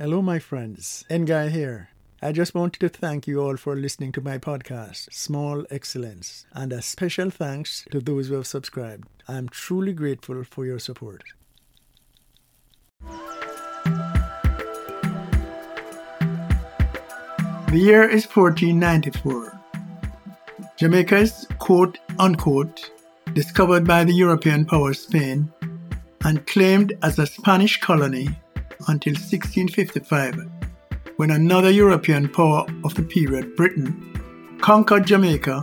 Hello, my friends. Nguy here. I just wanted to thank you all for listening to my podcast, Small Excellence, and a special thanks to those who have subscribed. I'm truly grateful for your support. The year is 1494. Jamaica is quote unquote discovered by the European power Spain and claimed as a Spanish colony until 1655, when another European power of the period, Britain, conquered Jamaica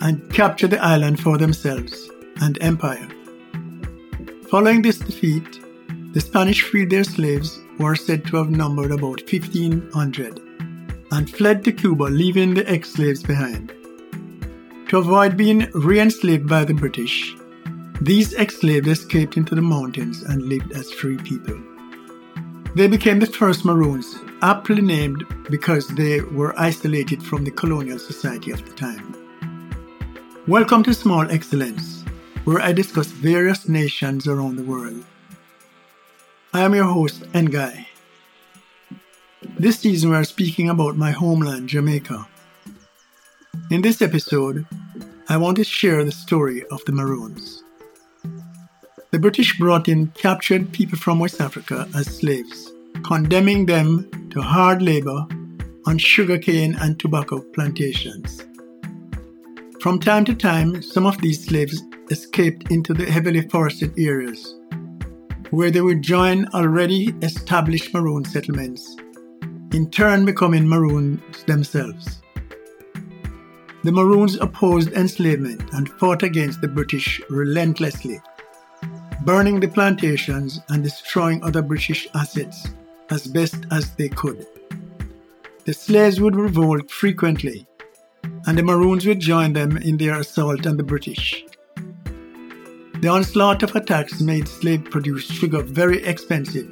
and captured the island for themselves and empire. Following this defeat, the Spanish freed their slaves who are said to have numbered about 1500 and fled to Cuba, leaving the ex slaves behind. To avoid being re enslaved by the British, these ex slaves escaped into the mountains and lived as free people. They became the first Maroons, aptly named because they were isolated from the colonial society of the time. Welcome to Small Excellence, where I discuss various nations around the world. I am your host, Nguy. This season we are speaking about my homeland, Jamaica. In this episode, I want to share the story of the Maroons. The British brought in captured people from West Africa as slaves, condemning them to hard labor on sugarcane and tobacco plantations. From time to time, some of these slaves escaped into the heavily forested areas, where they would join already established Maroon settlements, in turn becoming Maroons themselves. The Maroons opposed enslavement and fought against the British relentlessly burning the plantations and destroying other British assets as best as they could. The slaves would revolt frequently, and the Maroons would join them in their assault on the British. The onslaught of attacks made slave produced sugar very expensive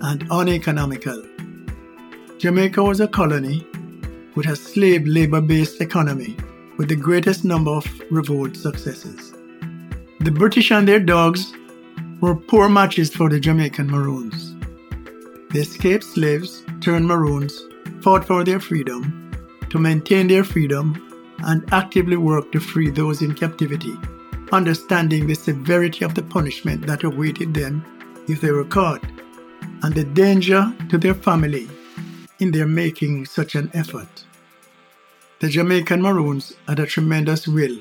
and uneconomical. Jamaica was a colony with a slave labor based economy with the greatest number of revolt successes. The British and their dogs were poor matches for the Jamaican Maroons. The escaped slaves turned Maroons fought for their freedom, to maintain their freedom, and actively worked to free those in captivity, understanding the severity of the punishment that awaited them if they were caught, and the danger to their family in their making such an effort. The Jamaican Maroons had a tremendous will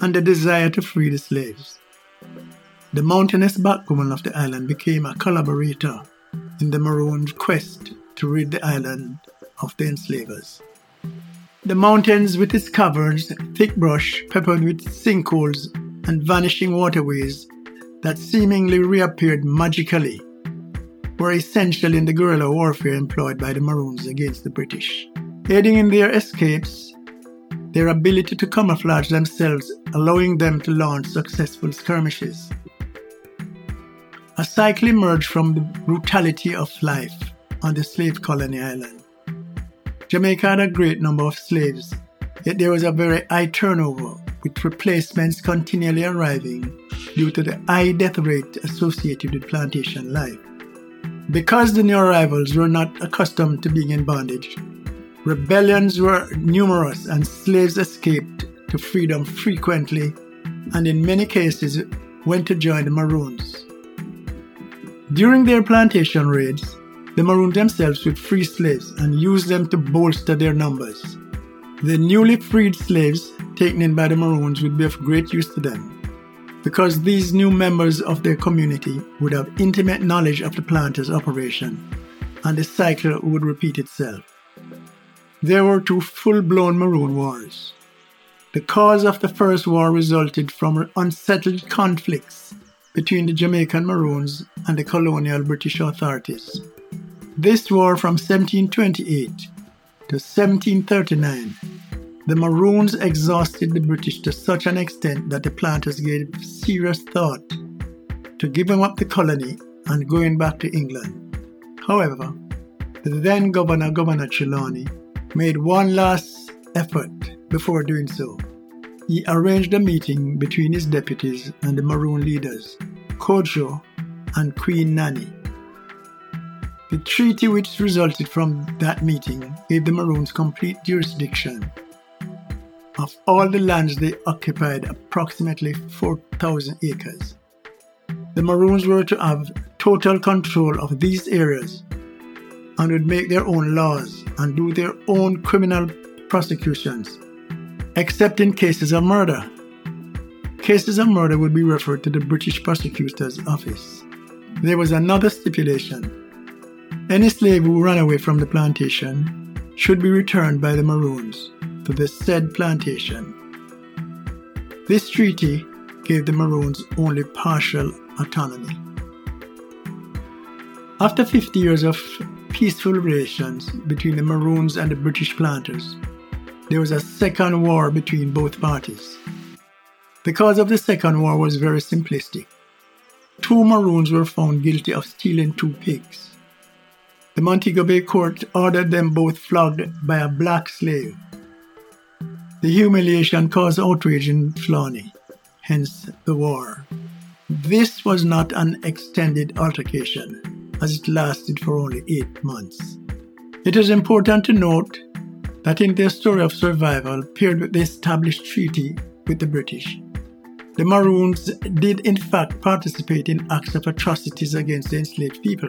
and a desire to free the slaves. The mountainous backbone of the island became a collaborator in the Maroons' quest to rid the island of the enslavers. The mountains with its caverns, thick brush peppered with sinkholes and vanishing waterways that seemingly reappeared magically were essential in the guerrilla warfare employed by the Maroons against the British. Aiding in their escapes, their ability to camouflage themselves, allowing them to launch successful skirmishes. A cycle emerged from the brutality of life on the slave colony island. Jamaica had a great number of slaves, yet there was a very high turnover, with replacements continually arriving due to the high death rate associated with plantation life. Because the new arrivals were not accustomed to being in bondage, rebellions were numerous and slaves escaped to freedom frequently and in many cases went to join the Maroons. During their plantation raids, the Maroons themselves would free slaves and use them to bolster their numbers. The newly freed slaves taken in by the Maroons would be of great use to them because these new members of their community would have intimate knowledge of the planter's operation and the cycle would repeat itself. There were two full blown Maroon wars. The cause of the first war resulted from unsettled conflicts between the Jamaican Maroons and the colonial British authorities. This war from 1728 to 1739, the Maroons exhausted the British to such an extent that the planters gave serious thought to giving up the colony and going back to England. However, the then Governor, Governor Trelawny, made one last effort before doing so he arranged a meeting between his deputies and the Maroon leaders, Kojo and Queen Nanny. The treaty which resulted from that meeting gave the Maroons complete jurisdiction of all the lands they occupied, approximately 4,000 acres. The Maroons were to have total control of these areas and would make their own laws and do their own criminal prosecutions, except in cases of murder. Cases of murder would be referred to the British Prosecutor's Office. There was another stipulation any slave who ran away from the plantation should be returned by the Maroons to the said plantation. This treaty gave the Maroons only partial autonomy. After 50 years of peaceful relations between the Maroons and the British planters, there was a second war between both parties. The cause of the second war was very simplistic. Two Maroons were found guilty of stealing two pigs. The Montego Bay court ordered them both flogged by a black slave. The humiliation caused outrage in Trelawny, hence the war. This was not an extended altercation, as it lasted for only eight months. It is important to note that in their story of survival paired with the established treaty with the British, the Maroons did in fact participate in acts of atrocities against the enslaved people.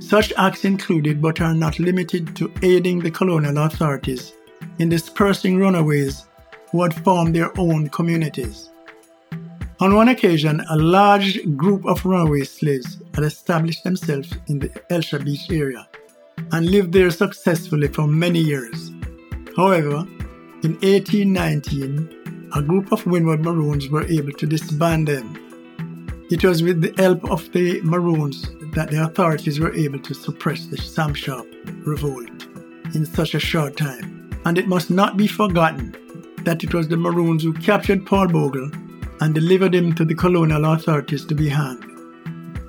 Such acts included but are not limited to aiding the colonial authorities in dispersing runaways who had formed their own communities. On one occasion, a large group of runaway slaves had established themselves in the Hellshire Beach area and lived there successfully for many years. However, in 1819, a group of Windward Maroons were able to disband them. It was with the help of the Maroons that the authorities were able to suppress the Sam Sharpe revolt in such a short time. And it must not be forgotten that it was the Maroons who captured Paul Bogle and delivered him to the colonial authorities to be hanged.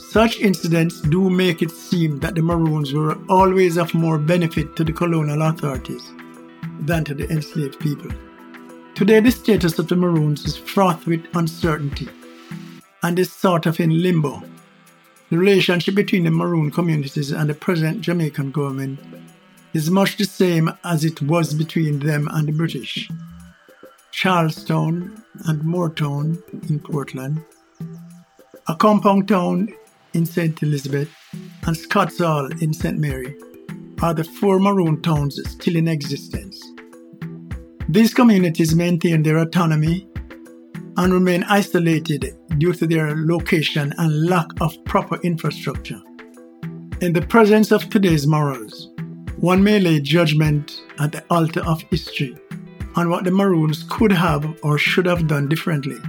Such incidents do make it seem that the Maroons were always of more benefit to the colonial authorities than to the enslaved people. Today, the status of the Maroons is fraught with uncertainty and is sort of in limbo the relationship between the Maroon communities and the present Jamaican government is much the same as it was between them and the British. Charlestown and Moore Town in Portland, Accompong town in St. Elizabeth, and Scotts Hall in St. Mary are the four Maroon towns still in existence. These communities maintain their autonomy and remain isolated due to their location and lack of proper infrastructure. In the presence of today's morals, one may lay judgment at the altar of history on what the Maroons could have or should have done differently.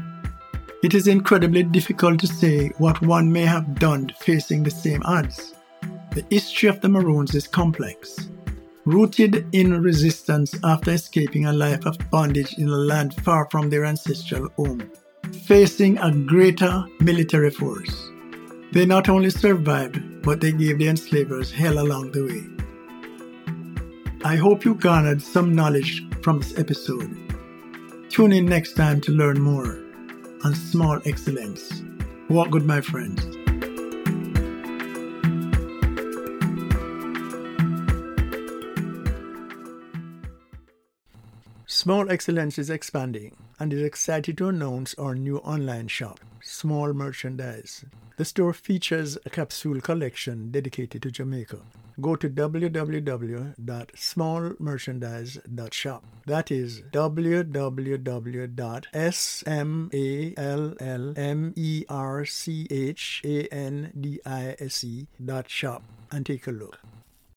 It is incredibly difficult to say what one may have done facing the same odds. The history of the Maroons is complex, rooted in resistance after escaping a life of bondage in a land far from their ancestral home facing a greater military force. They not only survived, but they gave the enslavers hell along the way. I hope you garnered some knowledge from this episode. Tune in next time to learn more on small excellence. Walk good, my friends. Small Excellence is expanding and is excited to announce our new online shop, Small Merchandise. The store features a capsule collection dedicated to Jamaica. Go to www.smallmerchandise.shop. That is www.smallmerchandise.shop and take a look.